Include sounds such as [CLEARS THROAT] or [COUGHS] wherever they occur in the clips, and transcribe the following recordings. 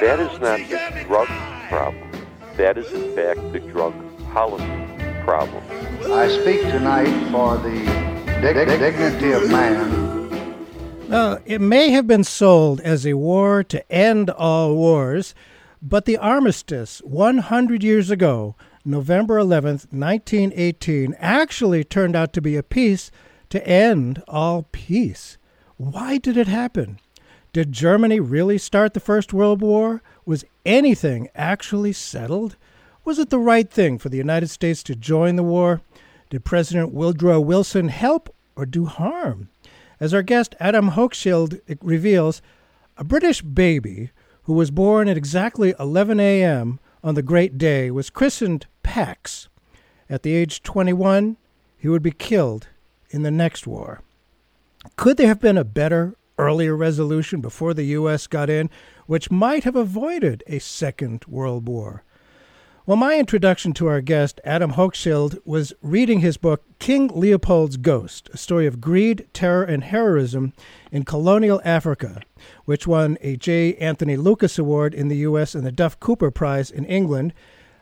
that is not the drug problem. That is, in fact, the drug policy problem. I speak tonight for the dig- dignity of man now, it may have been sold as a war to end all wars, but the armistice 100 years ago, November 11th, 1918, actually turned out to be a peace to end all peace. Why did it happen? Did Germany really start the First World War? Was anything actually settled? Was it the right thing for the United States to join the war? Did President Woodrow Wilson help or do harm? As our guest Adam Hochschild reveals, a British baby who was born at exactly 11 a.m. on the great day was christened Pax. At the age 21, he would be killed in the next war. Could there have been a better, earlier resolution before the U.S. got in, which might have avoided a Second World War? Well, my introduction to our guest, Adam Hochschild, was reading his book, King Leopold's Ghost, a story of greed, terror, and heroism in colonial Africa, which won a J. Anthony Lukas Award in the U.S. and the Duff Cooper Prize in England.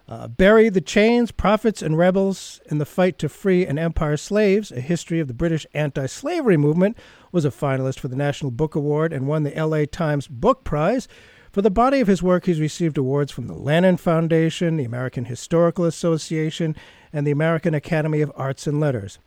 Uh, Bury the Chains, Prophets, and Rebels in the Fight to Free an Empire Slaves, a history of the British anti slavery movement, was a finalist for the National Book Award and won the LA Times Book Prize. For the body of his work, he's received awards from the Lannan Foundation, the American Historical Association, and the American Academy of Arts and Letters.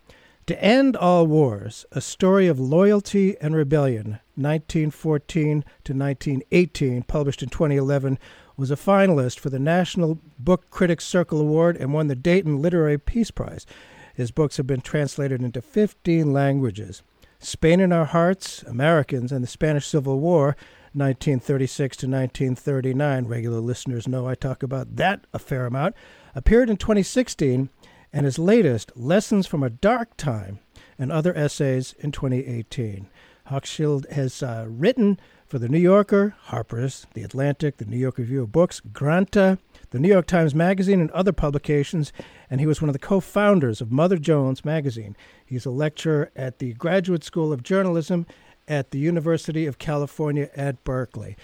To End All Wars, a story of loyalty and rebellion, 1914 to 1918, published in 2011, was a finalist for the National Book Critics Circle Award and won the Dayton Literary Peace Prize. His books have been translated into 15 languages. Spain in Our Hearts, Americans, and the Spanish Civil War 1936 to 1939. Regular listeners know I talk about that a fair amount. Appeared in 2016, and his latest, Lessons from a Dark Time, and other essays in 2018. Hochschild has uh, written for The New Yorker, Harper's, The Atlantic, The New York Review of Books, Granta, The New York Times Magazine, and other publications, and he was one of the co founders of Mother Jones Magazine. He's a lecturer at the Graduate School of Journalism at the University of California at Berkeley.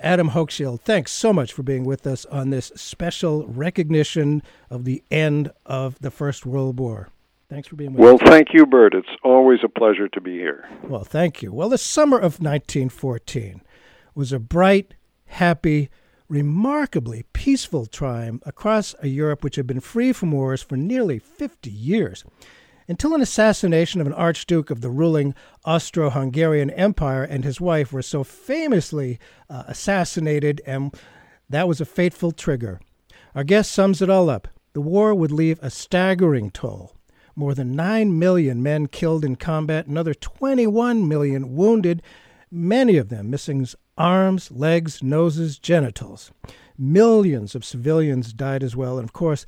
Adam Hochschild, thanks so much for being with us on this special recognition of the end of the First World War. Thanks for being with well, us. Well, thank you, Burt. It's always a pleasure to be here. Well, thank you. Well, the summer of 1914 was a bright, happy, remarkably peaceful time across a Europe which had been free from wars for nearly 50 years until an assassination of an archduke of the ruling Austro Hungarian Empire and his wife were so famously uh, assassinated, and that was a fateful trigger. Our guest sums it all up. The war would leave a staggering toll. More than 9 million men killed in combat, another 21 million wounded, many of them missing arms, legs, noses, genitals. Millions of civilians died as well, and of course,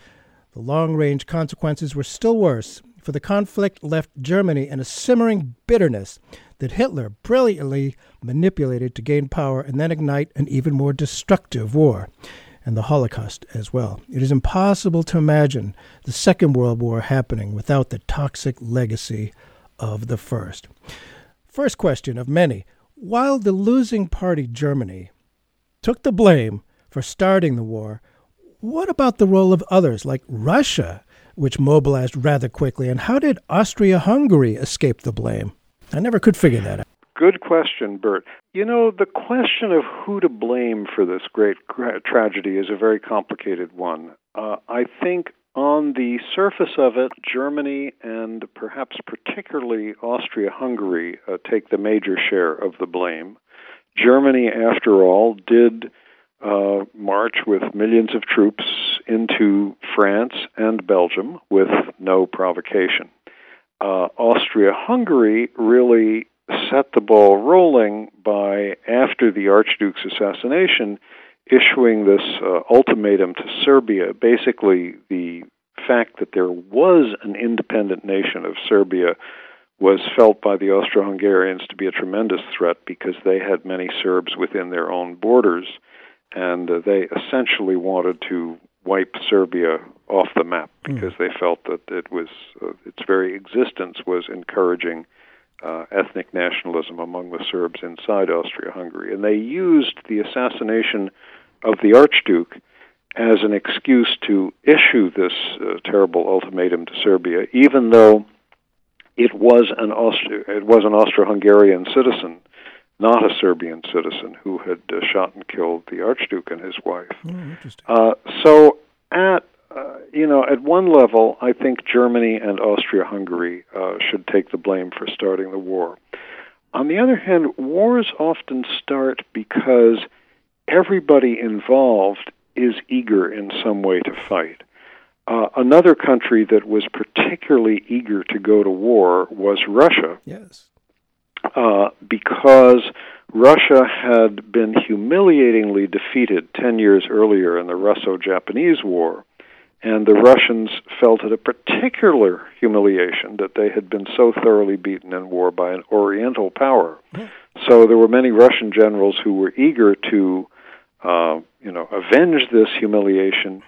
the long range consequences were still worse for the conflict left Germany in a simmering bitterness that Hitler brilliantly manipulated to gain power and then ignite an even more destructive war, and the Holocaust as well. It is impossible to imagine the Second World War happening without the toxic legacy of the First. First question of many While the losing party, Germany, took the blame for starting the war, what about the role of others like Russia which mobilized rather quickly? And how did Austria Hungary escape the blame? I never could figure that out. Good question, Burt. You know, the question of who to blame for this great tragedy is a very complicated one. Uh, I think on the surface of it, Germany and perhaps particularly Austria Hungary uh, take the major share of the blame. Germany, after all, did uh, march with millions of troops into France and Belgium with no provocation. Uh, Austria Hungary really set the ball rolling by, after the Archduke's assassination, issuing this uh, ultimatum to Serbia. Basically, the fact that there was an independent nation of Serbia was felt by the Austro Hungarians to be a tremendous threat because they had many Serbs within their own borders, and uh, they essentially wanted to wipe Serbia off the map hmm. because mm. they felt that it was uh, its very existence was encouraging uh, ethnic nationalism among the Serbs inside Austria-Hungary, and they used the assassination of the Archduke as an excuse to issue this uh, terrible ultimatum to Serbia, even though it was an Austri- it was an Austro-Hungarian citizen, not a Serbian citizen, who had uh, shot and killed the Archduke and his wife. Oh, so at uh, you know, at one level, I think Germany and Austria-Hungary uh, should take the blame for starting the war. On the other hand, wars often start because everybody involved is eager in some way to fight. Uh, another country that was particularly eager to go to war was Russia. Yes. Uh, because Russia had been humiliatingly defeated 10 years earlier in the Russo Japanese War, and the Russians felt it a particular humiliation that they had been so thoroughly beaten in war by an Oriental power. So there were many Russian generals who were eager to uh, you know, avenge this humiliation.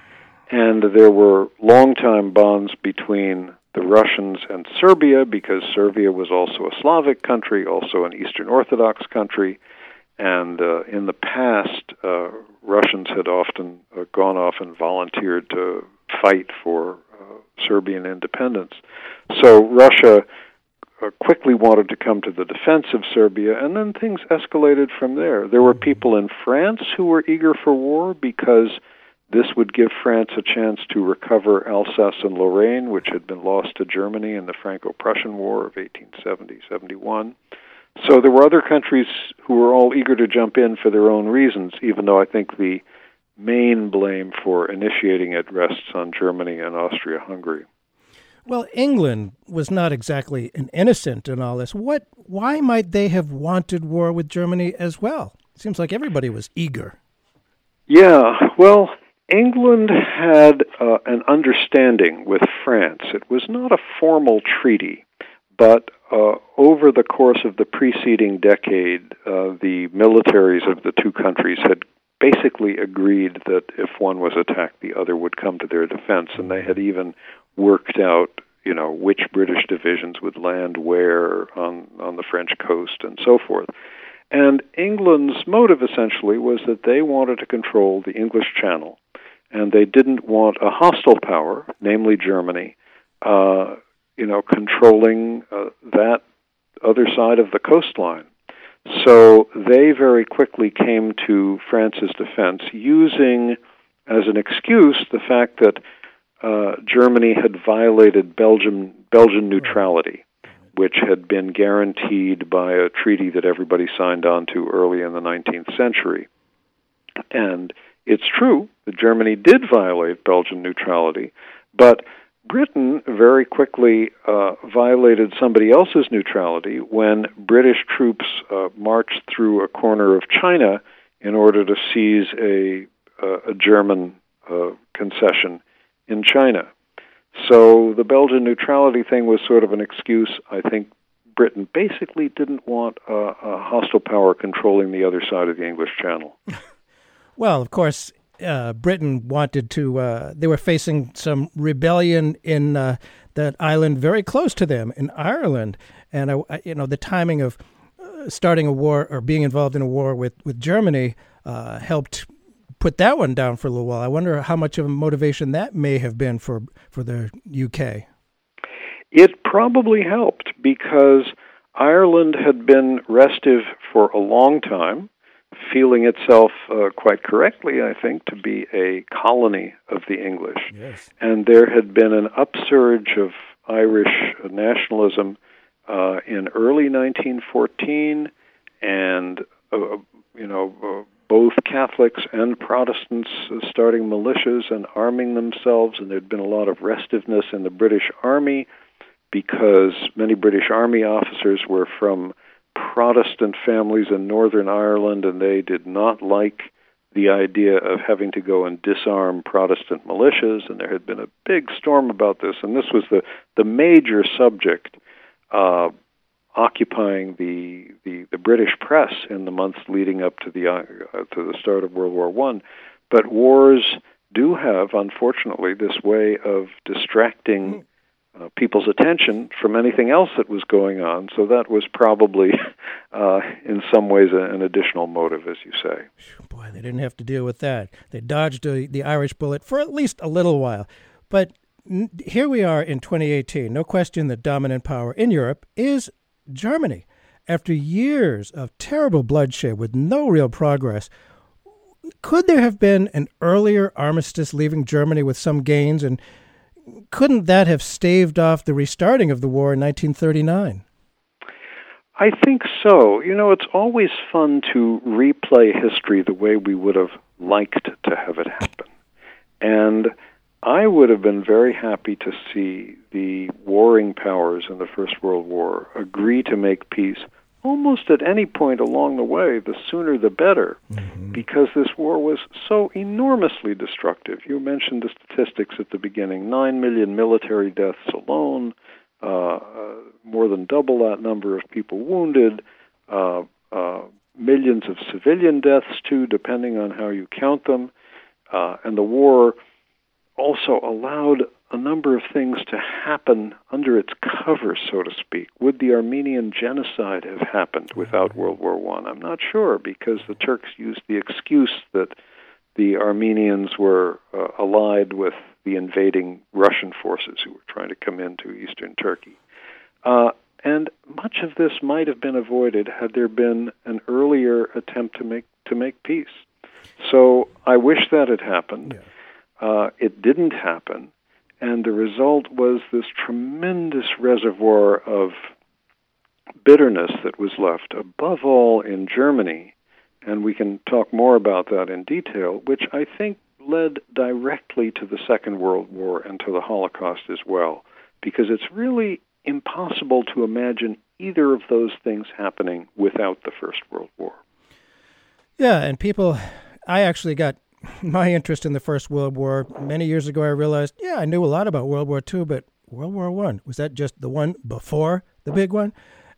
And there were long-time bonds between the Russians and Serbia because Serbia was also a Slavic country, also an Eastern Orthodox country. And uh, in the past, uh, Russians had often uh, gone off and volunteered to fight for uh, Serbian independence. So Russia uh, quickly wanted to come to the defense of Serbia, and then things escalated from there. There were people in France who were eager for war because this would give France a chance to recover Alsace and Lorraine, which had been lost to Germany in the Franco Prussian War of 1870 71. So there were other countries who were all eager to jump in for their own reasons, even though I think the main blame for initiating it rests on Germany and Austria Hungary. Well, England was not exactly an innocent in all this. What? Why might they have wanted war with Germany as well? It seems like everybody was eager. Yeah, well, England had uh, an understanding with France. It was not a formal treaty, but uh, over the course of the preceding decade, uh, the militaries of the two countries had basically agreed that if one was attacked, the other would come to their defense, and they had even worked out, you know, which British divisions would land where on on the French coast and so forth. And England's motive essentially was that they wanted to control the English Channel, and they didn't want a hostile power, namely Germany, uh, you know, controlling uh, that other side of the coastline. So they very quickly came to France's defense using as an excuse the fact that uh, Germany had violated Belgium Belgian neutrality, which had been guaranteed by a treaty that everybody signed on to early in the 19th century. And it's true that Germany did violate Belgian neutrality, but Britain very quickly uh, violated somebody else's neutrality when British troops uh, marched through a corner of China in order to seize a, a German uh, concession in China. So the Belgian neutrality thing was sort of an excuse. I think Britain basically didn't want a, a hostile power controlling the other side of the English Channel. [LAUGHS] well, of course, uh, Britain wanted to. Uh, they were facing some rebellion in uh, that island very close to them in Ireland, and uh, you know the timing of uh, starting a war or being involved in a war with with Germany uh, helped put that one down for a little while. I wonder how much of a motivation that may have been for for the UK. It probably helped because Ireland had been restive for a long time. Feeling itself uh, quite correctly, I think, to be a colony of the English. Yes. And there had been an upsurge of Irish nationalism uh, in early 1914, and uh, you know uh, both Catholics and Protestants starting militias and arming themselves, and there'd been a lot of restiveness in the British Army because many British Army officers were from Protestant families in Northern Ireland, and they did not like the idea of having to go and disarm Protestant militias, and there had been a big storm about this, and this was the the major subject uh, occupying the, the the British press in the months leading up to the uh, to the start of World War One. But wars do have, unfortunately, this way of distracting uh, people's attention from anything else that was going on. So that was probably, [LAUGHS] uh, in some ways, a, an additional motive, as you say. Boy, they didn't have to deal with that. They dodged the, the Irish bullet for at least a little while. But n- here we are in 2018. No question the dominant power in Europe is Germany. After years of terrible bloodshed with no real progress, could there have been an earlier armistice leaving Germany with some gains and couldn't that have staved off the restarting of the war in 1939? I think so. You know, it's always fun to replay history the way we would have liked to have it happen. And I would have been very happy to see the warring powers in the First World War agree to make peace almost at any point along the way, the sooner the better, mm-hmm. because this war was so enormously destructive. You mentioned the statistics at the beginning 9 million military deaths alone, uh, uh, more than double that number of people wounded, uh, uh millions of civilian deaths, too, depending on how you count them. Uh, and the war also allowed a number of things to happen under its cover, so to speak. Would the Armenian genocide have happened without World War One? I'm not sure because the Turks used the excuse that the Armenians were uh, allied with the invading Russian forces who were trying to come into eastern Turkey. Uh, and much of this might have been avoided had there been an earlier attempt to make to make peace. So I wish that had happened. Yeah. Uh, it didn't happen, and the result was this tremendous reservoir of bitterness that was left, above all in Germany, and we can talk more about that in detail, which I think led directly to the Second World War and to the Holocaust as well, because it's really impossible to imagine either of those things happening without the First World War. Yeah, and people, I actually got my interest in the First World War many years ago, I realized, yeah, I knew a lot about World War II, but World War One was that just the one before the big one?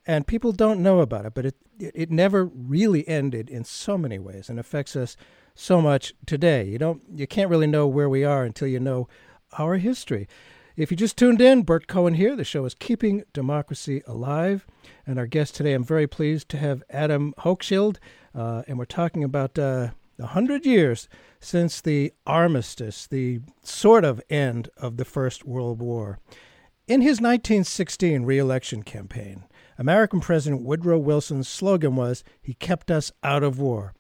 And people don't know about it, but it, it, it never really ended in so many ways and affects us so much today. You don't you can't really know where we are until you know our history. If you just tuned in, Burt Cohen here. The show is Keeping Democracy Alive. And our guest today, I'm very pleased to have Adam Hochschild. Uh, and we're talking about uh, 100 years since the armistice, the sort of end of the First World War. In his 1916 reelection campaign, American President Woodrow Wilson's slogan was, He kept us out of war.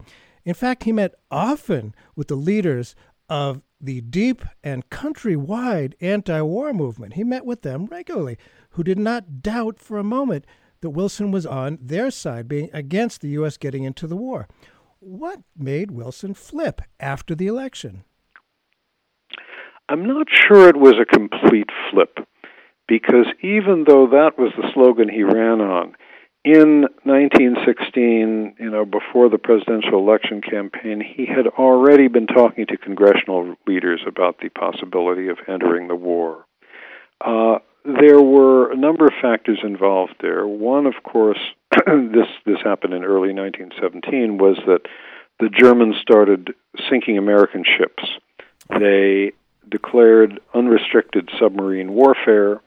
In fact, he met often with the leaders of the deep and countrywide anti war movement. He met with them regularly, who did not doubt for a moment that Wilson was on their side, being against the U.S. getting into the war. What made Wilson flip after the election? I'm not sure it was a complete flip because even though that was the slogan he ran on, in 1916, you know, before the presidential election campaign, he had already been talking to congressional leaders about the possibility of entering the war. Uh, there were a number of factors involved there. One, of course, [CLEARS THROAT] this this happened in early 1917 was that the Germans started sinking American ships. They declared unrestricted submarine warfare,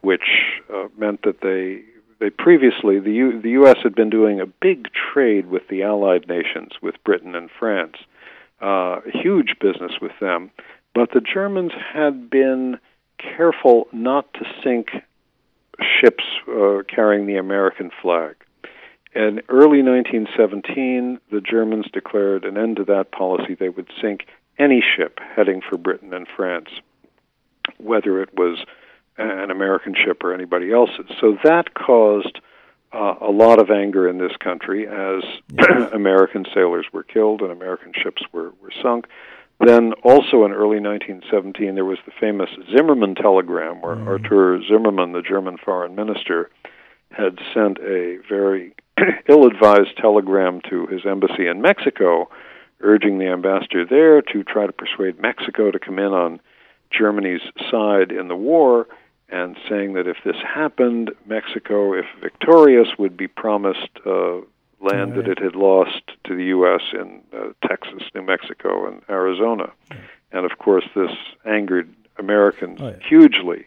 which uh, meant that they they previously the U, the U.S. had been doing a big trade with the Allied nations, with Britain and France, uh, huge business with them, but the Germans had been careful not to sink ships uh, carrying the American flag. In early 1917, the Germans declared an end to that policy. They would sink any ship heading for Britain and France, whether it was an American ship or anybody else's. So that caused uh, a lot of anger in this country as. [CLEARS THROAT] American sailors were killed and American ships were, were sunk. Then, also in early 1917, there was the famous Zimmermann telegram, where mm. Arthur Zimmermann, the German foreign minister, had sent a very [CLEARS THROAT] ill advised telegram to his embassy in Mexico, urging the ambassador there to try to persuade Mexico to come in on Germany's side in the war, and saying that if this happened, Mexico, if victorious, would be promised uh, land right. that it had lost to the U.S. in uh, Texas, New Mexico, and Arizona. And of course, this angered Americans oh, yeah. hugely.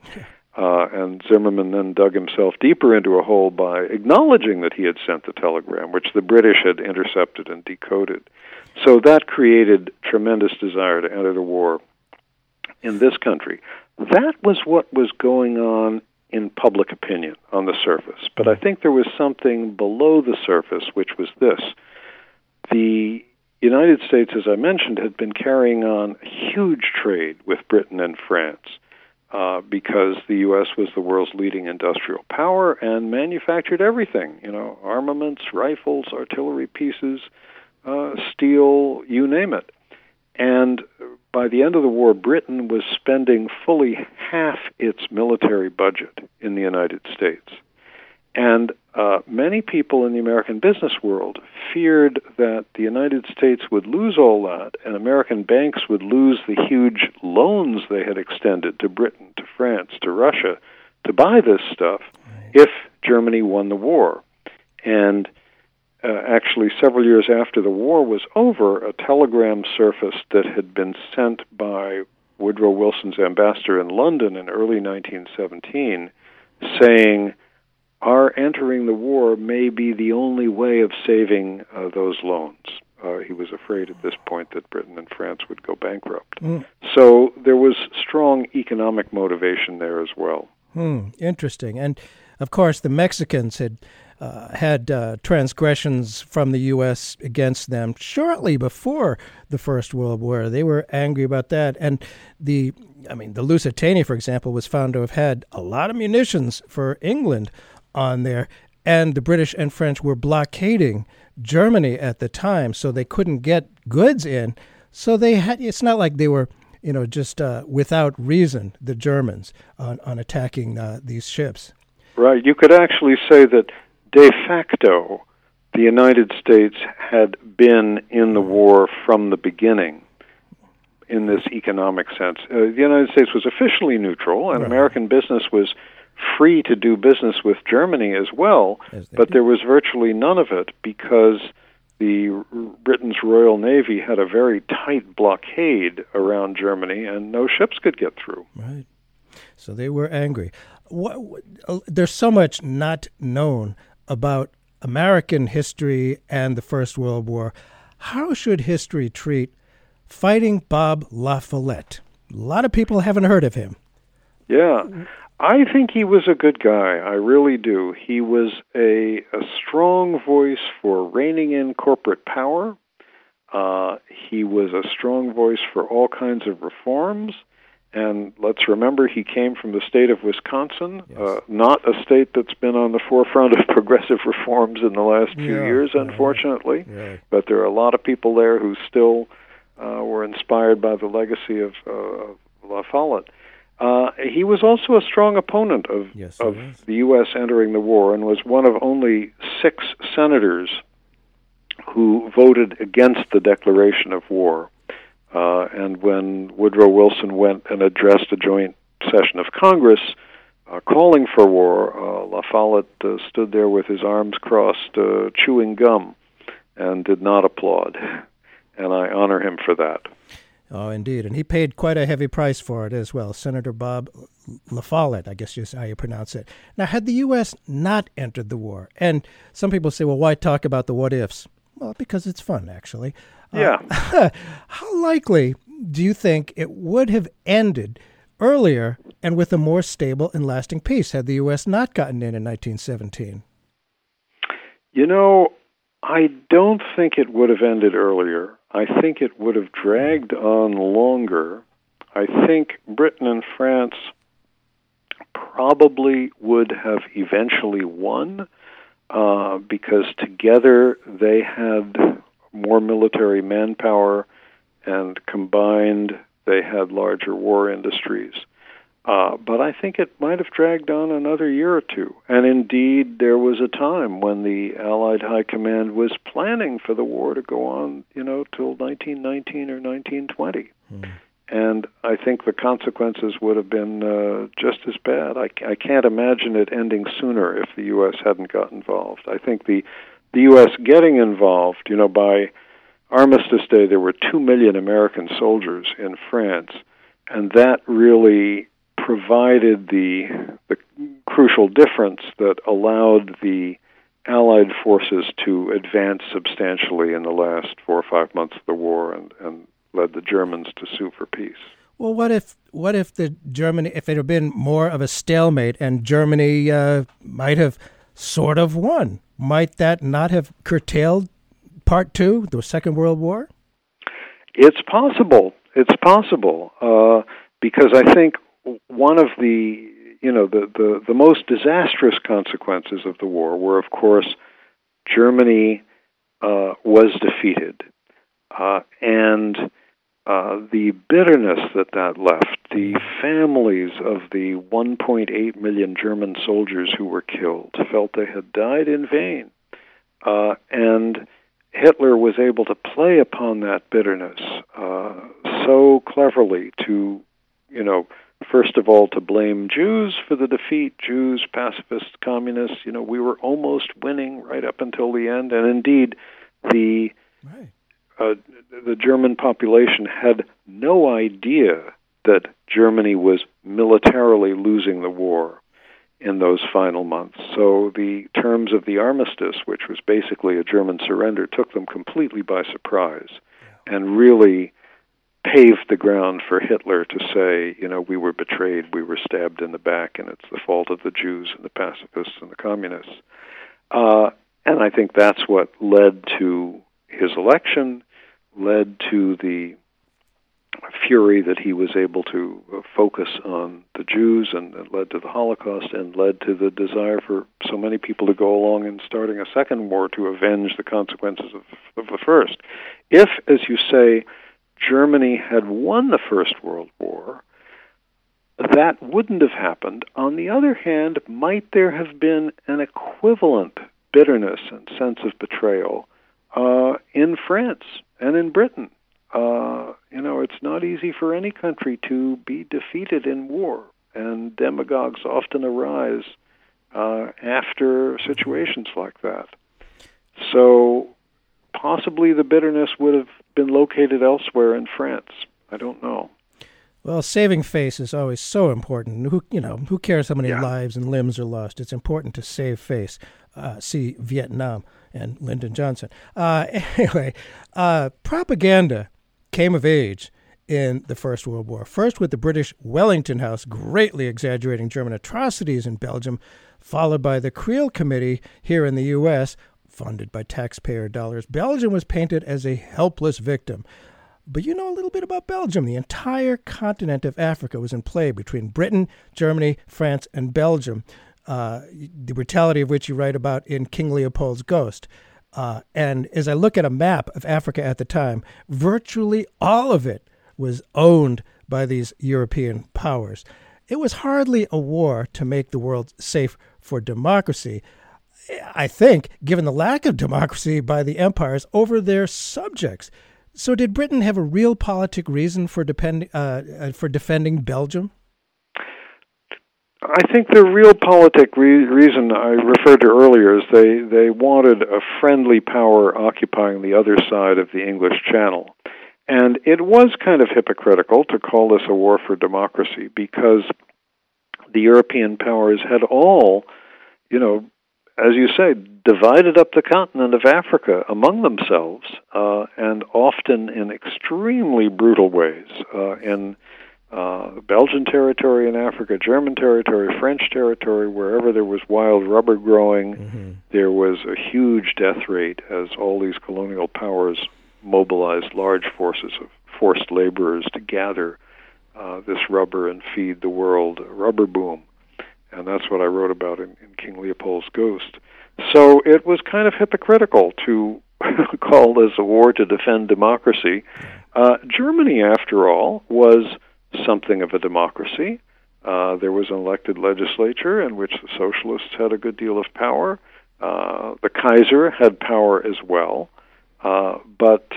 Uh, and Zimmermann then dug himself deeper into a hole by acknowledging that he had sent the telegram, which the British had intercepted and decoded. So that created tremendous desire to enter the war in this country. That was what was going on in public opinion on the surface. But I think there was something below the surface, which was this. The United States, as I mentioned, had been carrying on huge trade with Britain and France uh, because the U.S. was the world's leading industrial power and manufactured everything you know, armaments, rifles, artillery pieces, uh, steel, you name it. And by the end of the war, Britain was spending fully half its military budget in the United States. And uh, many people in the American business world feared that the United States would lose all that, and American banks would lose the huge loans they had extended to Britain, to France, to Russia to buy this stuff if Germany won the war. And uh, actually, several years after the war was over, a telegram surfaced that had been sent by Woodrow Wilson's ambassador in London in early 1917 saying, Our entering the war may be the only way of saving uh, those loans. Uh, he was afraid at this point that Britain and France would go bankrupt. Mm. So there was strong economic motivation there as well. Hmm, interesting. And of course, the Mexicans had uh, had uh, transgressions from the U.S. against them shortly before the First World War. They were angry about that, and the I mean, the Lusitania, for example, was found to have had a lot of munitions for England on there, and the British and French were blockading Germany at the time, so they couldn't get goods in. So they had. It's not like they were you know, just uh, without reason, the Germans on, on attacking uh, these ships. Right. You could actually say that de facto, the United States had been in the war from the beginning in this economic sense. Uh, the United States was officially neutral, and right. American business was free to do business with Germany as well, as but there was virtually none of it because the Britain's Royal Navy had a very tight blockade around Germany, and no ships could get through. Right. So they were angry. What, uh, there's so much not known about American history and the First World War, how should history treat Fighting Bob La Follette? A lot of people haven't heard of him. Yeah. I think he was a good guy. I really do. He was a, a strong voice for reining in corporate power. Uh, he was a strong voice for all kinds of reforms. And let's remember, he came from the state of Wisconsin, yes. uh, not a state that's been on the forefront of [LAUGHS] progressive reforms in the last few yeah, years, unfortunately. Yeah. But there are a lot of people there who still uh, were inspired by the legacy of, uh, of La Follette. Uh, he was also a strong opponent of, yes, of the U.S. entering the war and was one of only six senators who voted against the declaration of war. Uh, and when Woodrow Wilson went and addressed a joint session of Congress uh, calling for war, uh, La Follette uh, stood there with his arms crossed, uh, chewing gum, and did not applaud. [LAUGHS] And I honor him for that. Oh, indeed. And he paid quite a heavy price for it as well. Senator Bob La Follette, I guess is how you pronounce it. Now, had the U.S. not entered the war, and some people say, well, why talk about the what ifs? Well, because it's fun, actually. Yeah. Uh, [LAUGHS] how likely do you think it would have ended earlier and with a more stable and lasting peace had the U.S. not gotten in in 1917? You know, I don't think it would have ended earlier. I think it would have dragged on longer. I think Britain and France probably would have eventually won uh, because together they had more military manpower and combined they had larger war industries. Uh, but I think it might have dragged on another year or two. And indeed, there was a time when the Allied High Command was planning for the war to go on, you know, till 1919 or 1920. Hmm. And I think the consequences would have been uh, just as bad. I, I can't imagine it ending sooner if the U.S. hadn't got involved. I think the the U.S. getting involved, you know, by Armistice Day, there were two million American soldiers in France, and that really provided the the crucial difference that allowed the Allied forces to advance substantially in the last four or five months of the war and, and led the Germans to sue for peace. Well, what if what if the Germany if it had been more of a stalemate and Germany uh, might have sort of won? Might that not have curtailed part two, the Second World War? It's possible. It's possible uh, because I think one of the you know the, the the most disastrous consequences of the war were, of course, Germany uh, was defeated, uh, and uh, the bitterness that that left, the families of the 1.8 million German soldiers who were killed felt they had died in vain, uh, and Hitler was able to play upon that bitterness uh, so cleverly to, you know first of all, to blame Jews for the defeat, Jews, pacifists, communists. You know, we were almost winning right up until the end, and indeed, the right. uh, the German population had no idea that Germany was militarily losing the war in those final months. So the terms of the armistice, which was basically a German surrender, took them completely by surprise, and really paved the ground for Hitler to say, you know, we were betrayed, we were stabbed in the back, and it's the fault of the Jews and the pacifists and the communists. Uh, and I think that's what led to his election, led to the fury that he was able to focus on the Jews, and it led to the Holocaust, and led to the desire for so many people to go along in starting a second war to avenge the consequences of, of the first. If, as you say, Germany had won the First World War, that wouldn't have happened. On the other hand, might there have been an equivalent bitterness and sense of betrayal uh, in France and in Britain? Uh, you know, it's not easy for any country to be defeated in war, and demagogues often arise uh, after situations like that. So possibly the bitterness would have been located elsewhere in France. I don't know. Well, saving face is always so important. Who you know, who cares how many yeah. lives and limbs are lost? It's important to save face. Uh, see Vietnam and Lyndon Johnson. Uh, [LAUGHS] anyway, uh, propaganda came of age in the First World War. First with the British Wellington House greatly exaggerating German atrocities in Belgium, followed by the Creel Committee here in the U.S funded by taxpayer dollars, Belgium was painted as a helpless victim. But you know a little bit about Belgium. The entire continent of Africa was in play between Britain, Germany, France, and Belgium, uh, the brutality of which you write about in King Leopold's Ghost. Uh, and as I look at a map of Africa at the time, virtually all of it was owned by these European powers. It was hardly a war to make the world safe for democracy, I think, given the lack of democracy by the empires over their subjects. So, did Britain have a realpolitik reason for, depend, uh, uh, for defending Belgium? I think the realpolitik re- reason I referred to earlier is they, they wanted a friendly power occupying the other side of the English Channel. And it was kind of hypocritical to call this a war for democracy because the European powers had all, you know, as you say, divided up the continent of Africa among themselves, uh, and often in extremely brutal ways. Uh, in uh, Belgian territory in Africa, German territory, French territory, wherever there was wild rubber growing, mm-hmm. there was a huge death rate as all these colonial powers mobilized large forces of forced laborers to gather uh, this rubber and feed the world rubber boom. And that's what I wrote about in, in King Leopold's Ghost. So it was kind of hypocritical to [LAUGHS] call this a war to defend democracy. Uh, Germany, after all, was something of a democracy. Uh, there was an elected legislature in which the socialists had a good deal of power. Uh, the Kaiser had power as well, uh, but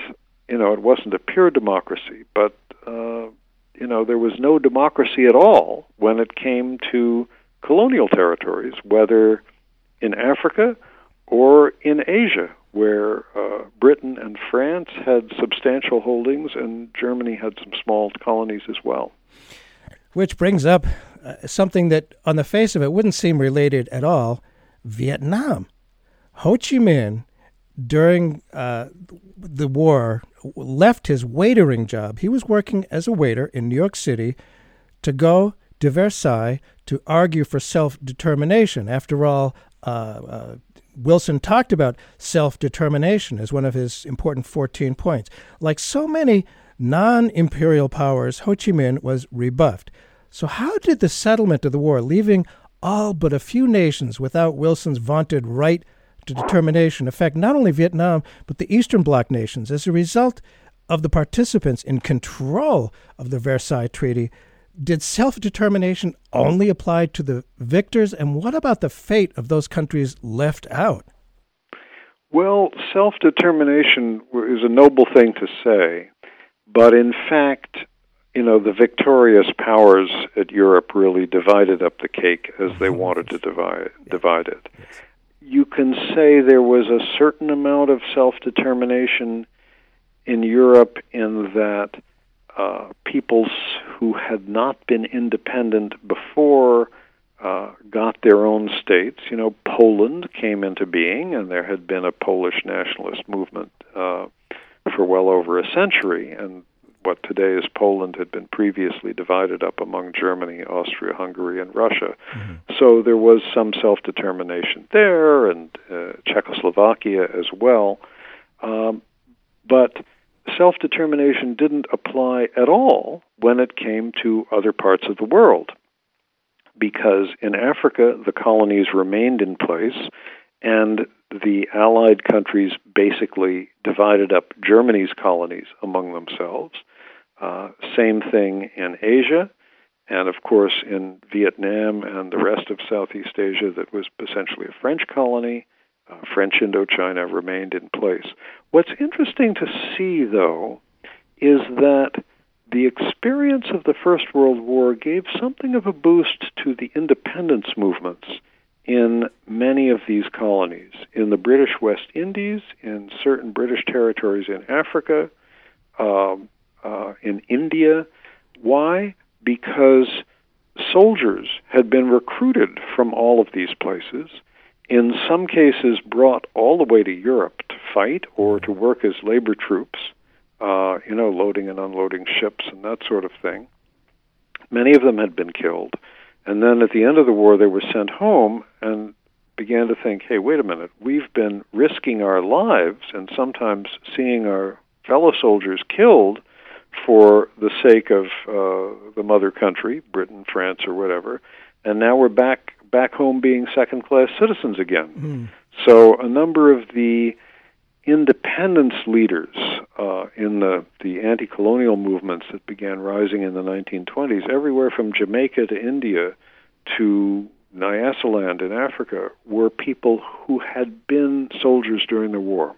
you know it wasn't a pure democracy. But uh, you know there was no democracy at all when it came to colonial territories, whether in Africa or in Asia, where uh, Britain and France had substantial holdings and Germany had some small colonies as well. Which brings up uh, something that, on the face of it, wouldn't seem related at all Vietnam. Ho Chi Minh, during uh, the war, left his waitering job. He was working as a waiter in New York City to go to Versailles to argue for self determination. After all, uh, uh, Wilson talked about self determination as one of his important 14 points. Like so many non imperial powers, Ho Chi Minh was rebuffed. So, how did the settlement of the war, leaving all but a few nations without Wilson's vaunted right to determination, affect not only Vietnam, but the Eastern Bloc nations as a result of the participants in control of the Versailles Treaty? Did self determination only apply to the victors? And what about the fate of those countries left out? Well, self determination is a noble thing to say, but in fact, you know, the victorious powers at Europe really divided up the cake as they [LAUGHS] wanted to divide, divide it. You can say there was a certain amount of self determination in Europe in that uh, peoples who had not been independent before uh, got their own states. You know, Poland came into being, and there had been a Polish nationalist movement uh, for well over a century. And what today is Poland had been previously divided up among Germany, Austria, Hungary, and Russia. Mm-hmm. So there was some self determination there, and uh, Czechoslovakia as well. Um, but self determination didn't apply at all when it came to other parts of the world. Because in Africa, the colonies remained in place, and the Allied countries basically divided up Germany's colonies among themselves. Uh, same thing in Asia, and of course in Vietnam and the rest of Southeast Asia, that was essentially a French colony uh, French Indochina remained in place. What's interesting to see, though, is that the experience of the First World War gave something of a boost to the independence movements in many of these colonies, in the British West Indies, in certain British territories in Africa, um, uh, in India. Why? Because soldiers had been recruited from all of these places in some cases brought all the way to Europe to fight or to work as labor troops, uh, you know, loading and unloading ships and that sort of thing. Many of them had been killed. And then at the end of the war, they were sent home and began to think, hey, wait a minute, we've been risking our lives and sometimes seeing our fellow soldiers killed for the sake of uh, the mother country, Britain, France, or whatever. And now we're back back home being second class citizens again. Mm. So a number of the independence leaders uh, in the, the anti colonial movements that began rising in the 1920s, everywhere from Jamaica to India to Nyasaland in Africa, were people who had been soldiers during the war.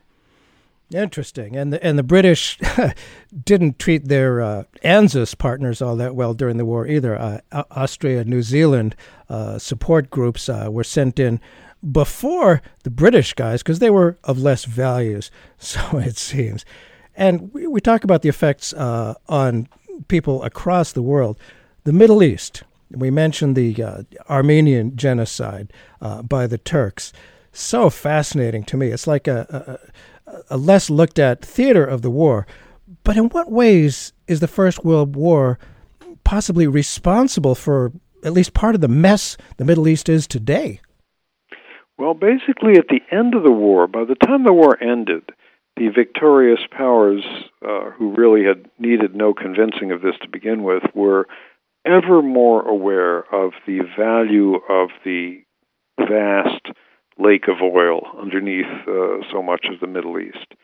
Interesting, and the and the British [LAUGHS] didn't treat their uh, ANZUS partners all that well during the war either. Uh, Austria, New Zealand uh, support groups uh, were sent in before the British guys because they were of less values, [LAUGHS] so it seems. And we, we talk about the effects uh, on people across the world. The Middle East. We mentioned the uh, Armenian genocide by the Turks. So fascinating to me. It's like a, a a less looked at theater of the war. But in what ways is the First World War possibly responsible for at least part of the mess the Middle East is today? Well, basically, at the end of the war, by the time the war ended, the victorious powers, uh, who really had needed no convincing of this to begin with, were ever more aware of the value of the vast lake of oil underneath uh, so much of the Middle East.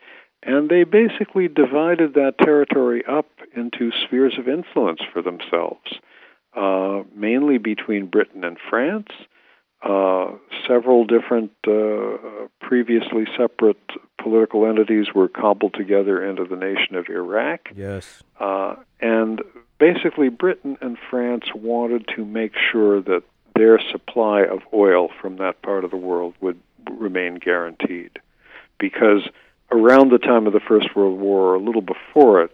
And they basically divided that territory up into spheres of influence for themselves, uh, mainly between Britain and France. Uh, several different uh, previously separate political entities were cobbled together into the nation of Iraq. Yes. Uh, and basically, Britain and France wanted to make sure that their supply of oil from that part of the world would remain guaranteed. Because around the time of the First World War, or a little before it,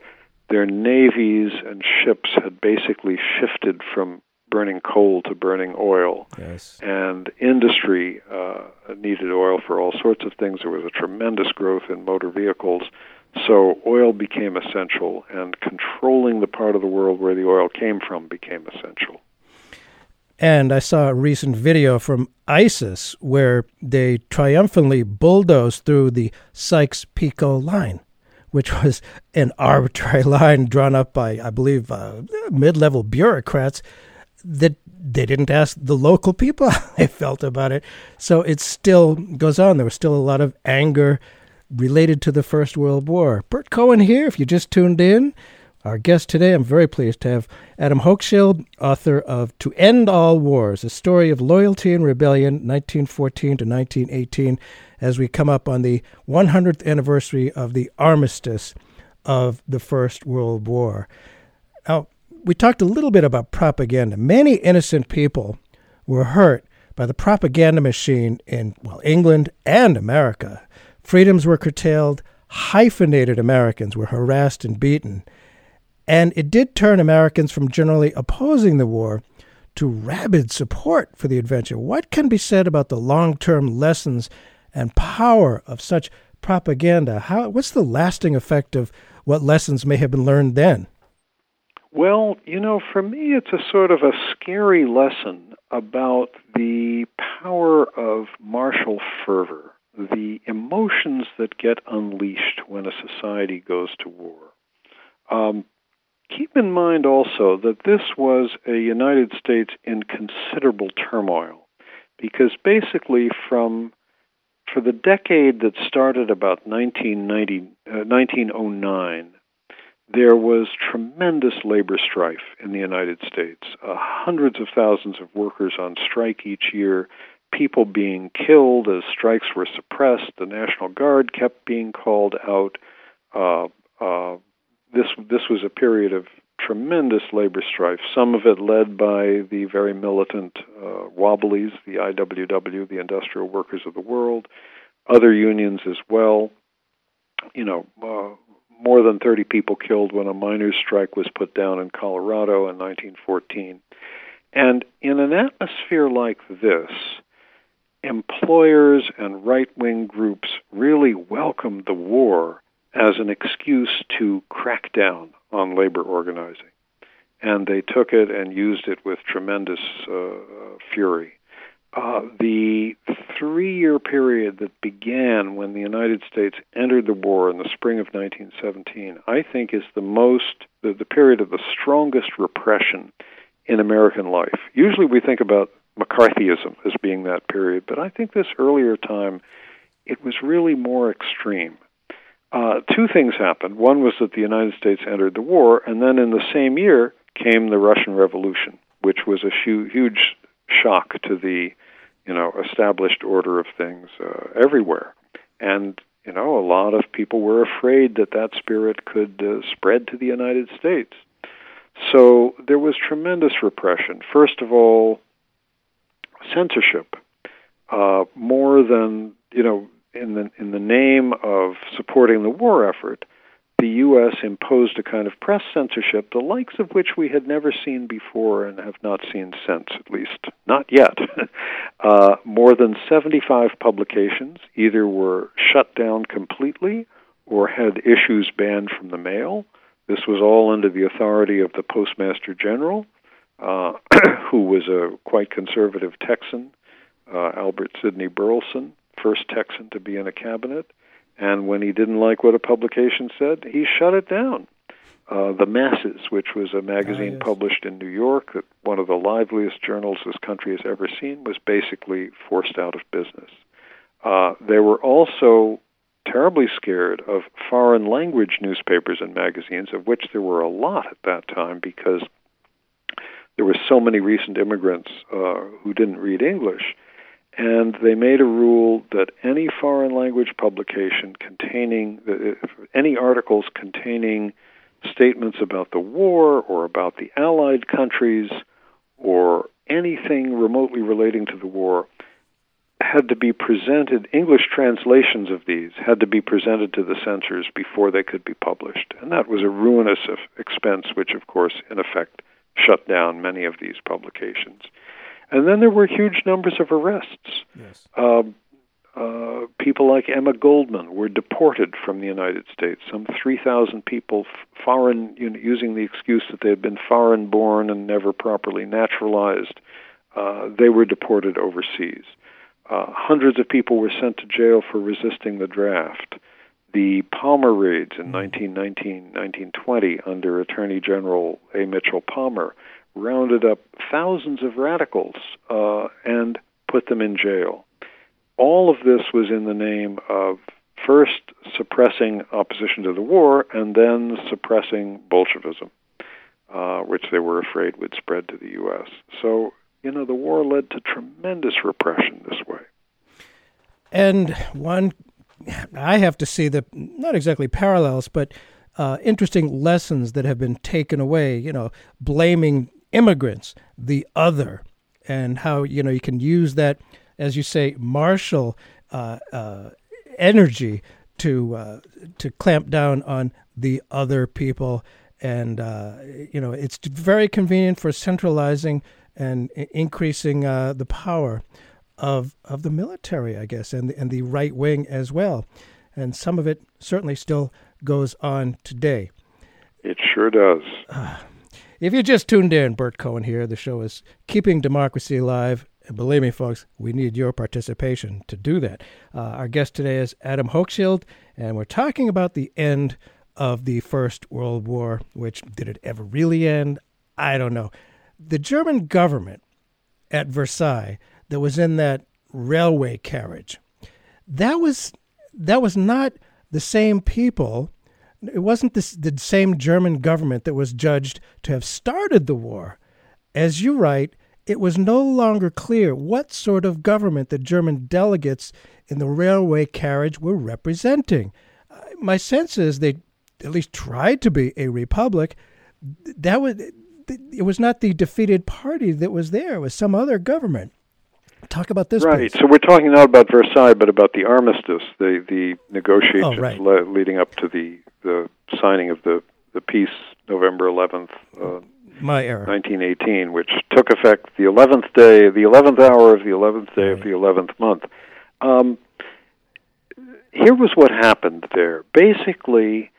their navies and ships had basically shifted from burning coal to burning oil. Yes. And industry uh, needed oil for all sorts of things. There was a tremendous growth in motor vehicles. So oil became essential, and controlling the part of the world where the oil came from became essential. And I saw a recent video from ISIS where they triumphantly bulldozed through the Sykes Picot line, which was an [LAUGHS] arbitrary line drawn up by, I believe, uh, mid level bureaucrats that they didn't ask the local people [LAUGHS] how they felt about it. So it still goes on. There was still a lot of anger related to the First World War. Burt Cohen here, if you just tuned in. Our guest today, I'm very pleased to have Adam Hochschild, author of To End All Wars, a story of loyalty and rebellion, 1914 to 1918, as we come up on the 100th anniversary of the armistice of the First World War. Now, we talked a little bit about propaganda. Many innocent people were hurt by the propaganda machine in, well, England and America. Freedoms were curtailed, hyphenated Americans were harassed and beaten. And it did turn Americans from generally opposing the war to rabid support for the adventure. What can be said about the long term lessons and power of such propaganda? How, what's the lasting effect of what lessons may have been learned then? Well, you know, for me, it's a sort of a scary lesson about the power of martial fervor, the emotions that get unleashed when a society goes to war. Um, Keep in mind also that this was a United States in considerable turmoil because basically from for the decade that started about 1990, uh, 1909, there was tremendous labor strife in the United States. Uh, hundreds of thousands of workers on strike each year, people being killed as strikes were suppressed. The National Guard kept being called out. Uh, uh, this this was a period of tremendous labor strife. Some of it led by the very militant uh, Wobblies, the IWW, the Industrial Workers of the World, other unions as well. You know, uh, more than 30 people killed when a miners' strike was put down in Colorado in 1914. And in an atmosphere like this, employers and right wing groups really welcomed the war as an excuse to crack down on labor organizing. And they took it and used it with tremendous uh, fury. Uh, the three year period that began when the United States entered the war in the spring of 1917, I think is the most, the, the period of the strongest repression in American life. Usually we think about McCarthyism as being that period, but I think this earlier time, it was really more extreme uh, two things happened. One was that the United States entered the war, and then in the same year came the Russian Revolution, which was a hu- huge shock to the, you know, established order of things uh, everywhere. And you know, a lot of people were afraid that that spirit could uh, spread to the United States. So there was tremendous repression. First of all, censorship. Uh, more than you know, in the in the name of supporting the war effort, the U.S. imposed a kind of press censorship, the likes of which we had never seen before and have not seen since, at least not yet. [LAUGHS] uh, more than 75 publications either were shut down completely or had issues banned from the mail. This was all under the authority of the Postmaster General, uh, [COUGHS] who was a quite conservative Texan, uh, Albert Sidney Burleson, first Texan to be in a cabinet. And when he didn't like what a publication said, he shut it down. Uh, the Masses, which was a magazine yes. published in New York, that one of the liveliest journals this country has ever seen, was basically forced out of business. Uh, they were also terribly scared of foreign language newspapers and magazines, of which there were a lot at that time because there were so many recent immigrants uh, who didn't read English. And they made a rule that any foreign language publication containing any articles containing statements about the war or about the Allied countries or anything remotely relating to the war had to be presented, English translations of these had to be presented to the censors before they could be published. And that was a ruinous expense, which, of course, in effect, shut down many of these publications. And then there were huge numbers of arrests. Yes. Uh, uh, people like Emma Goldman were deported from the United States. Some 3,000 people, foreign, you know, using the excuse that they had been foreign born and never properly naturalized, uh, they were deported overseas. Uh, hundreds of people were sent to jail for resisting the draft. The Palmer raids in 1919 1920 under Attorney General A. Mitchell Palmer rounded up thousands of radicals uh, and put them in jail. All of this was in the name of first suppressing opposition to the war and then suppressing Bolshevism, uh, which they were afraid would spread to the U.S. So you know, the war led to tremendous repression this way. And one, I have to see the not exactly parallels, but uh, interesting lessons that have been taken away. You know, blaming immigrants, the other, and how you know you can use that, as you say, martial uh, uh, energy to uh, to clamp down on the other people. And uh, you know, it's very convenient for centralizing and increasing uh, the power of of the military, I guess, and and the right wing as well. And some of it certainly still goes on today. It sure does. If you just tuned in, Burt Cohen here. The show is Keeping Democracy Alive. And believe me, folks, we need your participation to do that. Uh, our guest today is Adam Hochschild, and we're talking about the end of the First World War, which did it ever really end? I don't know the German government at Versailles that was in that railway carriage, that was that was not the same people. It wasn't this, the same German government that was judged to have started the war. As you write, it was no longer clear what sort of government the German delegates in the railway carriage were representing. My sense is they at least tried to be a republic. That was it was not the defeated party that was there; it was some other government. Talk about this, right? Please. So we're talking not about Versailles, but about the armistice, the the negotiations oh, right. le- leading up to the the signing of the the peace, November eleventh. Uh, my era, 1918, which took effect the 11th day, the 11th hour of the 11th day right. of the 11th month. Um, here was what happened there. Basically,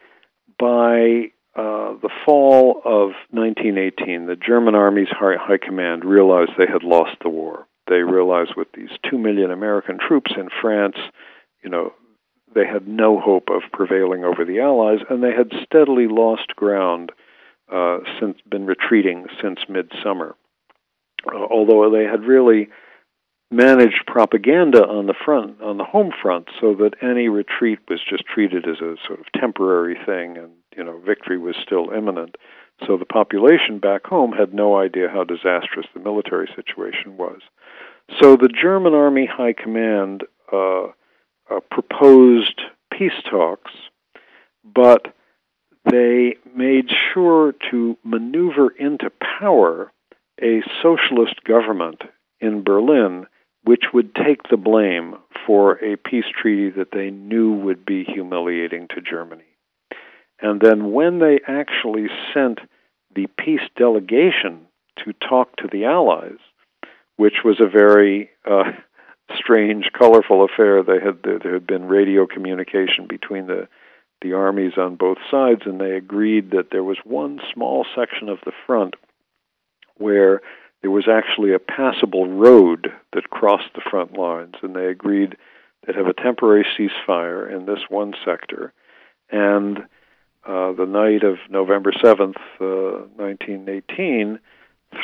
by uh, the fall of 1918, the German Army's high, high command realized they had lost the war. They realized with these two million American troops in France, you know, they had no hope of prevailing over the Allies, and they had steadily lost ground uh, since been retreating since midsummer. Uh, although they had really managed propaganda on the front, on the home front, so that any retreat was just treated as a sort of temporary thing, and you know victory was still imminent. So the population back home had no idea how disastrous the military situation was. So the German Army High Command uh, uh, proposed peace talks, but they made sure to maneuver into power a socialist government in Berlin which would take the blame for a peace treaty that they knew would be humiliating to Germany. And then when they actually sent the peace delegation to talk to the Allies, which was a very uh, strange, colorful affair, they had there, had been radio communication between the the armies on both sides, and they agreed that there was one small section of the front where there was actually a passable road that crossed the front lines, and they agreed to have a temporary ceasefire in this one sector. And uh, the night of November 7th, uh, 1918,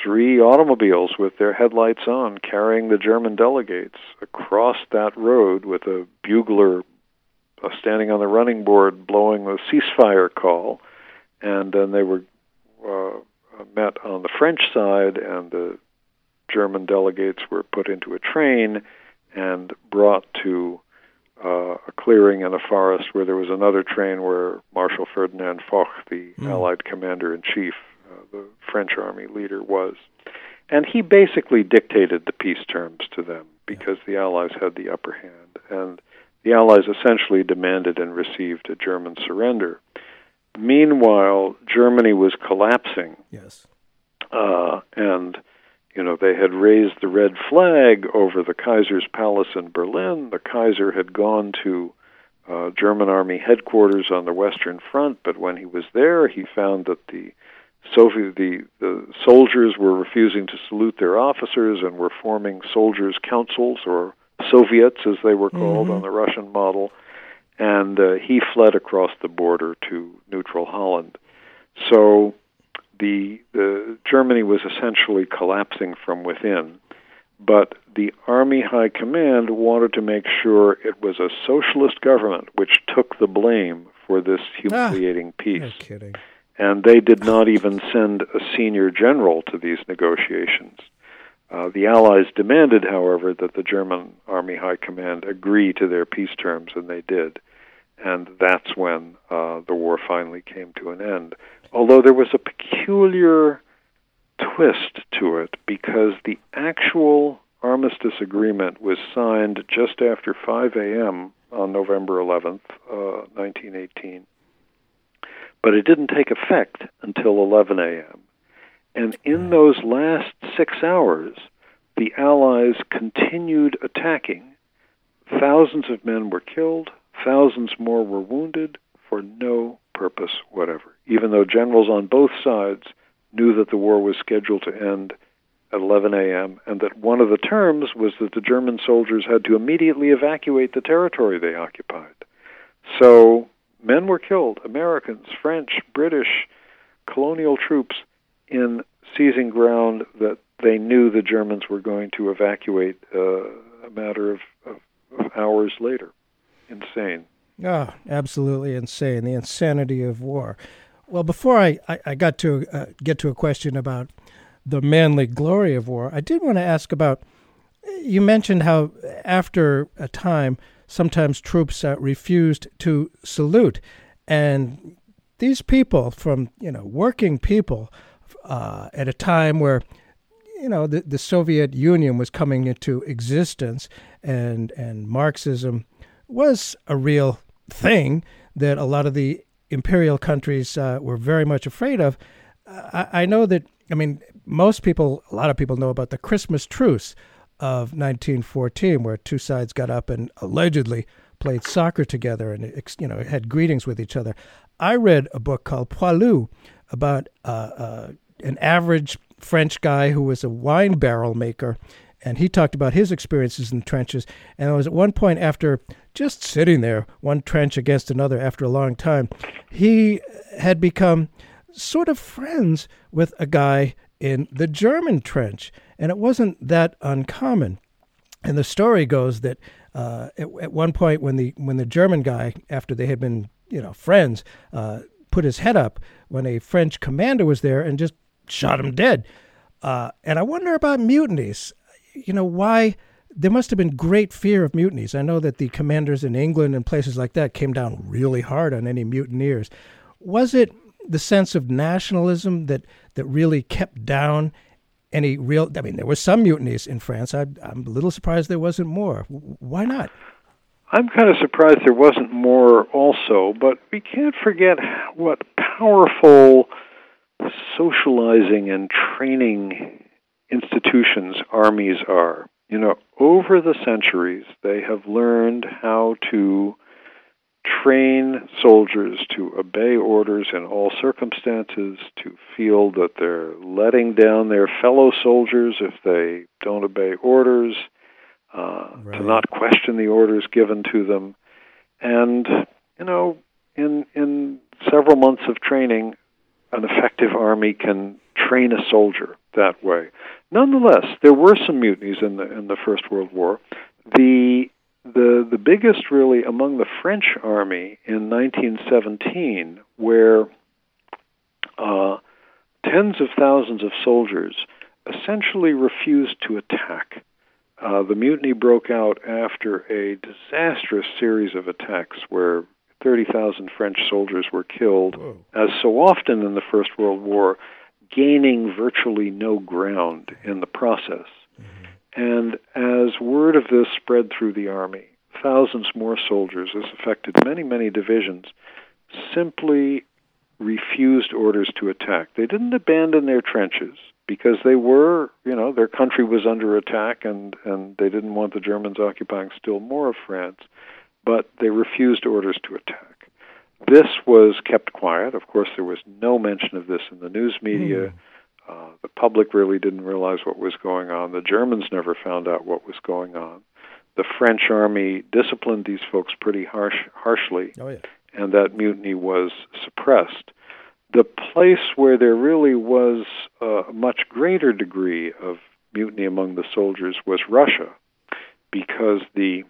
three automobiles with their headlights on carrying the German delegates across that road with a bugler uh, standing on the running board blowing the ceasefire call. And then they were uh, met on the French side, and the German delegates were put into a train and brought to uh, a clearing in a forest where there was another train where Marshal Ferdinand Foch, the mm. Allied commander in chief, the French army leader, was. And he basically dictated the peace terms to them because the Allies had the upper hand. And the Allies essentially demanded and received a German surrender. Meanwhile, Germany was collapsing. Yes. Uh, and you know, they had raised the red flag over the Kaiser's palace in Berlin. The Kaiser had gone to uh, German army headquarters on the Western Front, but when he was there, he found that the Soviet the, the soldiers were refusing to salute their officers and were forming soldiers' councils or Soviets, as they were called mm-hmm. on the Russian model. And uh, he fled across the border to neutral Holland. So the, the Germany was essentially collapsing from within, but the Army High Command wanted to make sure it was a socialist government which took the blame for this humiliating ah, peace. No kidding. And they did not even send a senior general to these negotiations. Uh, the Allies demanded, however, that the German Army High Command agree to their peace terms, and they did. And that's when uh, the war finally came to an end although there was a peculiar twist to it because the actual armistice agreement was signed just after 5 a.m. on November 11th, uh, 1918. But it didn't take effect until 11 a.m. And in mm. those last six hours, the Allies continued attacking. Thousands of men were killed, thousands more were wounded for no purpose whatever even though generals on both sides knew that the war was scheduled to end at 11 a.m., and that one of the terms was that the German soldiers had to immediately evacuate the territory they occupied. So men were killed Americans, French, British, colonial troops in seizing ground that they knew the Germans were going to evacuate uh, a matter of, of, of hours later. Insane. Oh, absolutely insane. The insanity of war. Well, before I, I, I got to uh, get to a question about the manly glory of war, I did want to ask about. You mentioned how after a time, sometimes troops uh, refused to salute, and these people from you know working people uh, at a time where you know the, the Soviet Union was coming into existence, and and Marxism was a real thing that a lot of the imperial countries uh, were very much afraid of. I, I, know that, I mean, most people, a lot of people know about the Christmas truce of 1914, where two sides got up and allegedly played soccer together and, you know, had greetings with each other. I read a book called Poilu about uh, uh, an average French guy who was a wine barrel maker and he talked about his experiences in the trenches. And it was at one point after just sitting there, one trench against another after a long time, he had become sort of friends with a guy in the German trench. And it wasn't that uncommon. And the story goes that uh, at, at, one point, when the when the German guy, after they had been you know friends, uh, put his head up when a French commander was there and just shot him dead. Uh, and I wonder about mutinies you know, why there must have been great fear of mutinies. I know that the commanders in England and places like that came down really hard on any mutineers. Was it the sense of nationalism that, that really kept down any real? I mean, there were some mutinies in France. I, I'm a little surprised there wasn't more. Why not? I'm kind of surprised there wasn't more also, but we can't forget what powerful socializing and training institutions armies are. You know, over the centuries, they have learned how to train soldiers to obey orders in all circumstances, to feel that they're letting down their fellow soldiers if they don't obey orders, uh, right. to not question the orders given to them. And, you know, in, in several months of training, an effective army can train a soldier that way. Nonetheless, there were some mutinies in the in the First World War. The the the biggest really among the French army in 1917, where uh, tens of thousands of soldiers essentially refused to attack. Uh, the mutiny broke out after a disastrous series of attacks where 30,000 French soldiers were killed, Whoa. as so often in the First World War, gaining virtually no ground in the process. And as word of this spread through the army, thousands more soldiers, this affected many, many divisions, simply refused orders to attack. They didn't abandon their trenches because they were, you know, their country was under attack and, and they didn't want the Germans occupying still more of France, but they refused orders to attack. This was kept quiet. Of course, there was no mention of this in the news media. Mm. Uh, the public really didn't realize what was going on. The Germans never found out what was going on. The French army disciplined these folks pretty harsh, harshly, oh, yeah. and that mutiny was suppressed. The place where there really was a much greater degree of mutiny among the soldiers was Russia, because the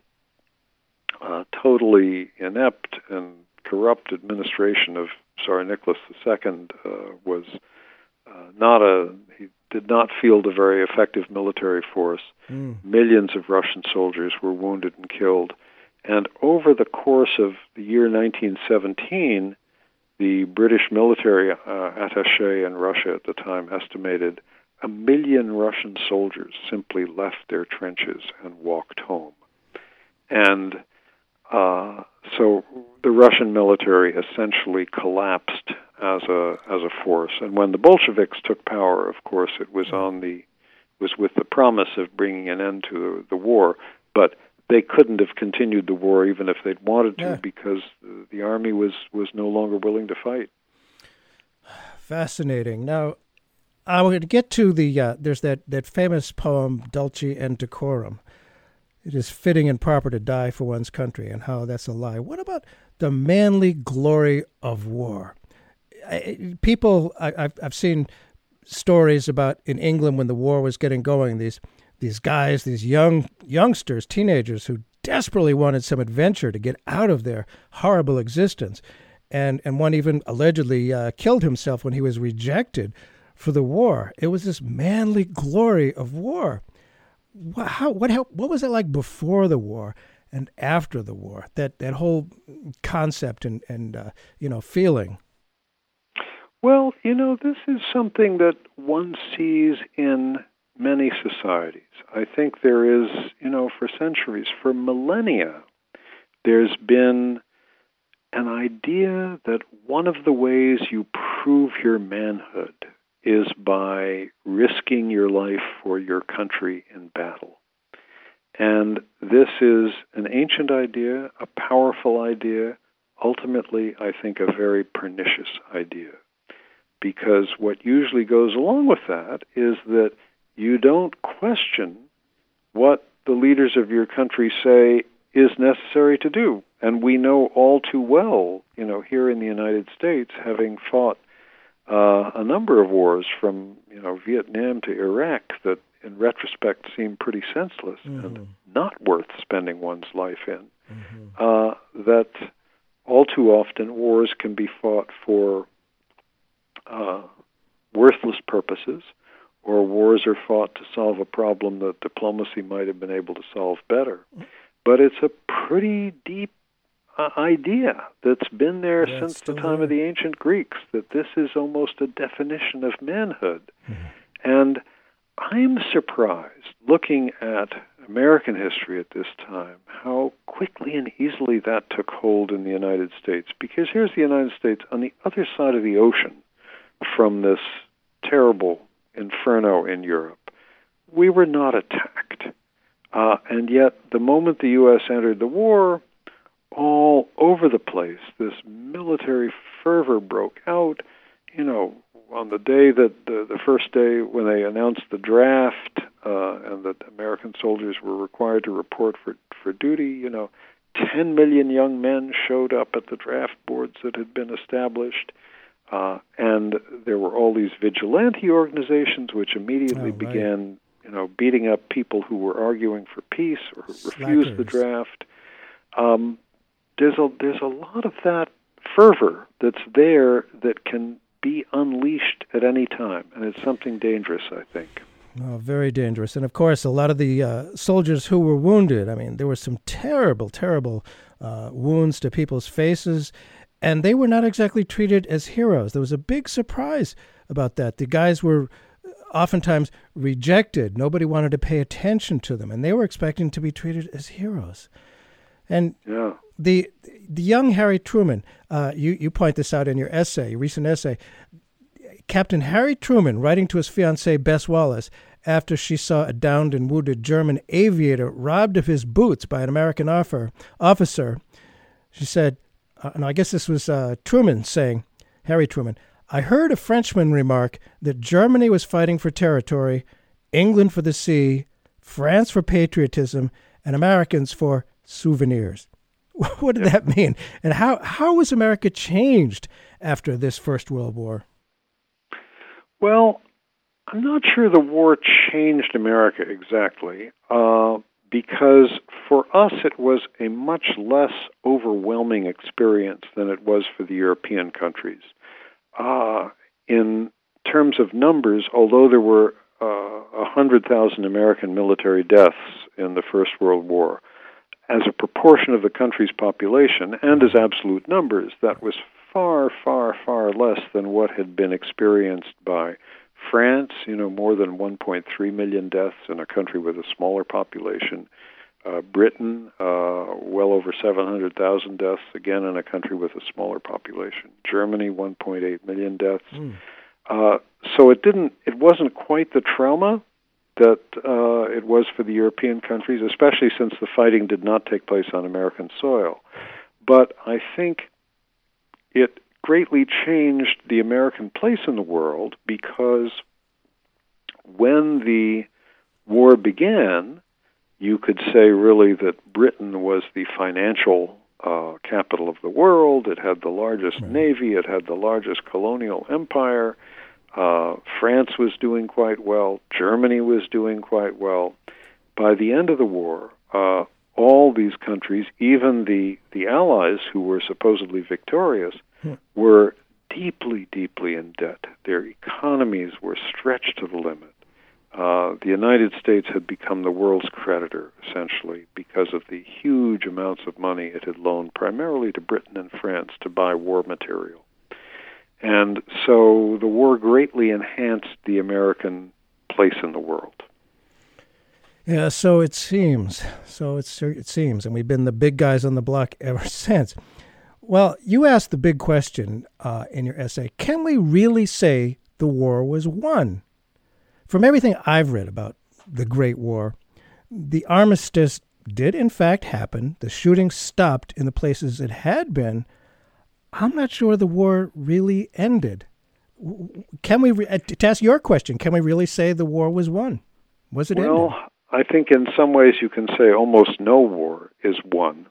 uh, totally inept and corrupt administration of Tsar Nicholas II uh, was uh, not a he did not field a very effective military force. Mm. Millions of Russian soldiers were wounded and killed, and over the course of the year 1917, the British military uh, attaché in Russia at the time estimated a million Russian soldiers simply left their trenches and walked home. And uh, so the Russian military essentially collapsed as a as a force. And when the Bolsheviks took power, of course, it was on the was with the promise of bringing an end to the, the war, but they couldn't have continued the war even if they'd wanted to yeah. because the, the army was was no longer willing to fight. Fascinating. Now, I would get to the uh, there's that that famous poem Dulce et Decorum it is fitting and proper to die for one's country, and how that's a lie. What about the manly glory of war? People, I, have I've seen stories about in England when the war was getting going. These these guys, these young youngsters, teenagers who desperately wanted some adventure to get out of their horrible existence, and and one even allegedly uh, killed himself when he was rejected for the war. It was this manly glory of war how what how, what was it like before the war and after the war? That that whole concept and and uh, you know feeling. Well, you know, this is something that one sees in many societies. I think there is, you know, for centuries, for millennia, there's been an idea that one of the ways you prove your manhood is by risking your life for your country in battle. And this is an ancient idea, a powerful idea, ultimately, I think, a very pernicious idea. Because what usually goes along with that is that you don't question what the leaders of your country say is necessary to do. And we know all too well, you know, here in the United States, having fought uh, a number of wars from you know Vietnam to Iraq that in retrospect seem pretty senseless mm-hmm. and not worth spending one's life in. Mm-hmm. Uh, that all too often wars can be fought for uh, worthless purposes, or wars are fought to solve a problem that diplomacy might have been able to solve better. But it's a pretty deep uh, idea that's been there yeah, since the time there. of the ancient Greeks that this is almost a definition of manhood. Mm-hmm. And I'm surprised looking at American history at this time how quickly and easily that took hold in the United States. Because here's the United States on the other side of the ocean from this terrible inferno in Europe. We were not attacked. Uh, and yet, the moment the U.S. entered the war, all over the place. This military fervor broke out. You know, on the day that the, the first day when they announced the draft uh, and that American soldiers were required to report for for duty, you know, 10 million young men showed up at the draft boards that had been established. Uh, and there were all these vigilante organizations which immediately oh, right. began, you know, beating up people who were arguing for peace or Slackers. refused the draft. Um, there's a there's a lot of that fervor that's there that can be unleashed at any time, and it's something dangerous, I think. Oh, very dangerous. And of course, a lot of the uh, soldiers who were wounded, I mean, there were some terrible, terrible uh, wounds to people's faces, and they were not exactly treated as heroes. There was a big surprise about that. The guys were oftentimes rejected, nobody wanted to pay attention to them, and they were expecting to be treated as heroes. And yeah. the the young Harry Truman, uh, you you point this out in your essay, your recent essay. Captain Harry Truman, writing to his fiancee Bess Wallace after she saw a downed and wounded German aviator robbed of his boots by an American officer, she said, uh, and I guess this was uh, Truman saying, Harry Truman, I heard a Frenchman remark that Germany was fighting for territory, England for the sea, France for patriotism, and Americans for souvenirs. [LAUGHS] what did that mean? And how, how was America changed after this First World War? Well, I'm not sure the war changed America exactly, uh, because for us it was a much less overwhelming experience than it was for the European countries. Uh, in terms of numbers, although there were uh, 100,000 American military deaths in the First World War, as a proportion of the country's population and as absolute numbers, that was far, far, far less than what had been experienced by France, you know, more than 1.3 million deaths in a country with a smaller population. Uh, Britain, uh, well over 700,000 deaths, again in a country with a smaller population. Germany, 1.8 million deaths. Mm. Uh, so it didn't, it wasn't quite the trauma that uh, it was for the European countries, especially since the fighting did not take place on American soil. But I think it greatly changed the American place in the world because when the war began, you could say really that Britain was the financial uh, capital of the world. It had the largest right. navy. It had the largest colonial empire. Uh, France was doing quite well. Germany was doing quite well. By the end of the war, uh, all these countries, even the, the Allies who were supposedly victorious. Were deeply, deeply in debt. Their economies were stretched to the limit. Uh, the United States had become the world's creditor, essentially, because of the huge amounts of money it had loaned primarily to Britain and France to buy war material. And so the war greatly enhanced the American place in the world. Yeah, so it seems. So it seems. And we've been the big guys on the block ever [LAUGHS] since. Well, you asked the big question uh, in your essay can we really say the war was won? From everything I've read about the Great War, the armistice did in fact happen. The shooting stopped in the places it had been. I'm not sure the war really ended. Can we, re- uh, to ask your question, can we really say the war was won? Was it well, ended? I think in some ways you can say almost no war is won.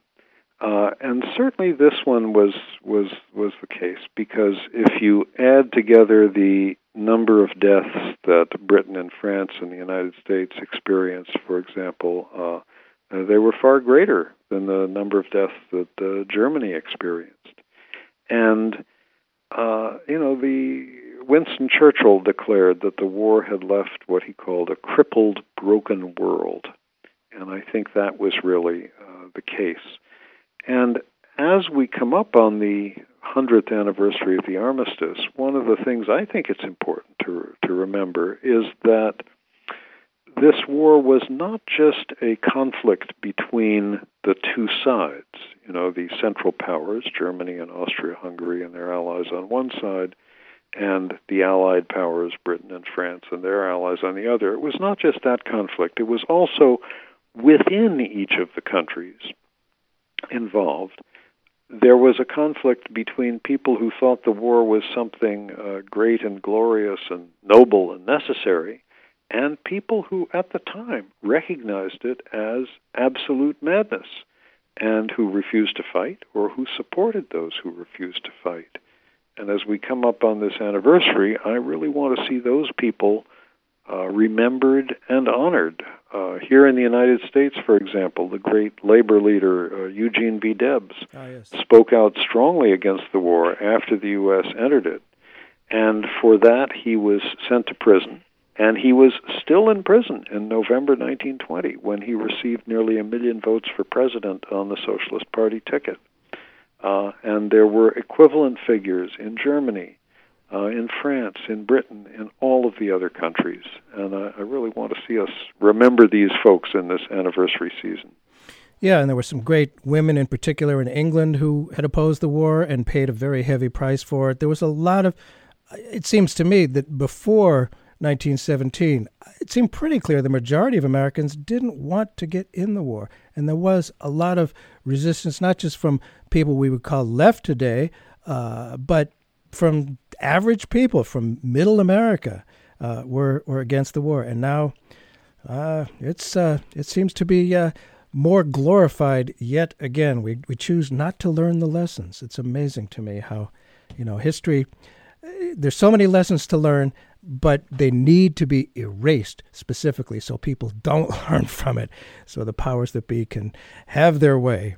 Uh, and certainly this one was was was the case because if you add together the number of deaths that Britain and France and the United States experienced, for example, uh, uh, they were far greater than the number of deaths that uh, Germany experienced. And uh, you know, the Winston Churchill declared that the war had left what he called a crippled, broken world, and I think that was really uh, the case. And as we come up on the 100th anniversary of the armistice, one of the things I think it's important to, to remember is that this war was not just a conflict between the two sides, you know, the Central Powers, Germany and Austria Hungary and their allies on one side, and the Allied powers, Britain and France and their allies on the other. It was not just that conflict, it was also within each of the countries involved, there was a conflict between people who thought the war was something uh, great and glorious and noble and necessary, and people who at the time recognized it as absolute madness and who refused to fight or who supported those who refused to fight. And as we come up on this anniversary, I really want to see those people uh, remembered and honored. Uh, here in the United States, for example, the great labor leader uh, Eugene V. Debs Ah, yes. spoke out strongly against the war after the U.S. entered it. And for that, he was sent to prison. And he was still in prison in November 1920 when he received nearly a million votes for president on the Socialist Party ticket. Uh, and there were equivalent figures in Germany, uh, in France, in Britain, in all of the other countries. And I, I really want to see us remember these folks in this anniversary season. Yeah, and there were some great women in particular in England who had opposed the war and paid a very heavy price for it. There was a lot of, it seems to me that before 1917, it seemed pretty clear the majority of Americans didn't want to get in the war. And there was a lot of resistance, not just from people we would call left today, uh, but from average people, from middle America, uh, were, were against the war. And now uh, it's, uh, it seems to be uh, more glorified yet again. We, we choose not to learn the lessons. It's amazing to me how, you know, history, eh, there's so many lessons to learn but they need to be erased specifically so people don't [LAUGHS] learn from it, so the powers that be can have their way.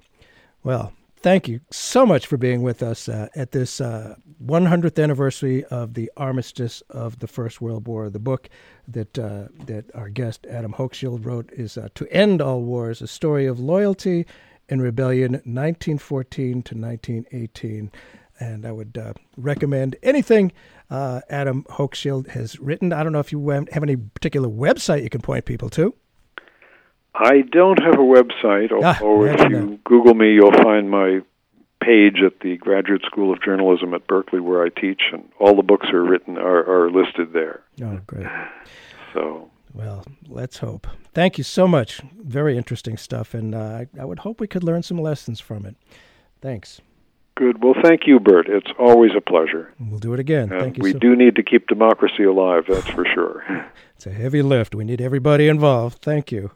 Well, thank you so much for being with us uh, at this uh, 100th anniversary of the armistice of the First World War. The book that uh, that our guest Adam Hochschild wrote is uh, "To End All Wars: A Story of Loyalty and Rebellion, 1914 to 1918." And I would uh, recommend anything uh, Adam Hochschild has written. I don't know if you have any particular website you can point people to. I don't have a website, Ah, although if you Google me, you'll find my page at the Graduate School of Journalism at Berkeley, where I teach, and all the books are written are, are listed there. Oh, great. So, well, let's hope. Thank you so much. Very interesting stuff, and uh, I, I would hope we could learn some lessons from it. Thanks. Good. Well, thank you, Burt. It's always a pleasure. We'll do it again. And thank you. we so- do need to keep democracy alive, that's for sure. [LAUGHS] It's a heavy lift. We need everybody involved. Thank you.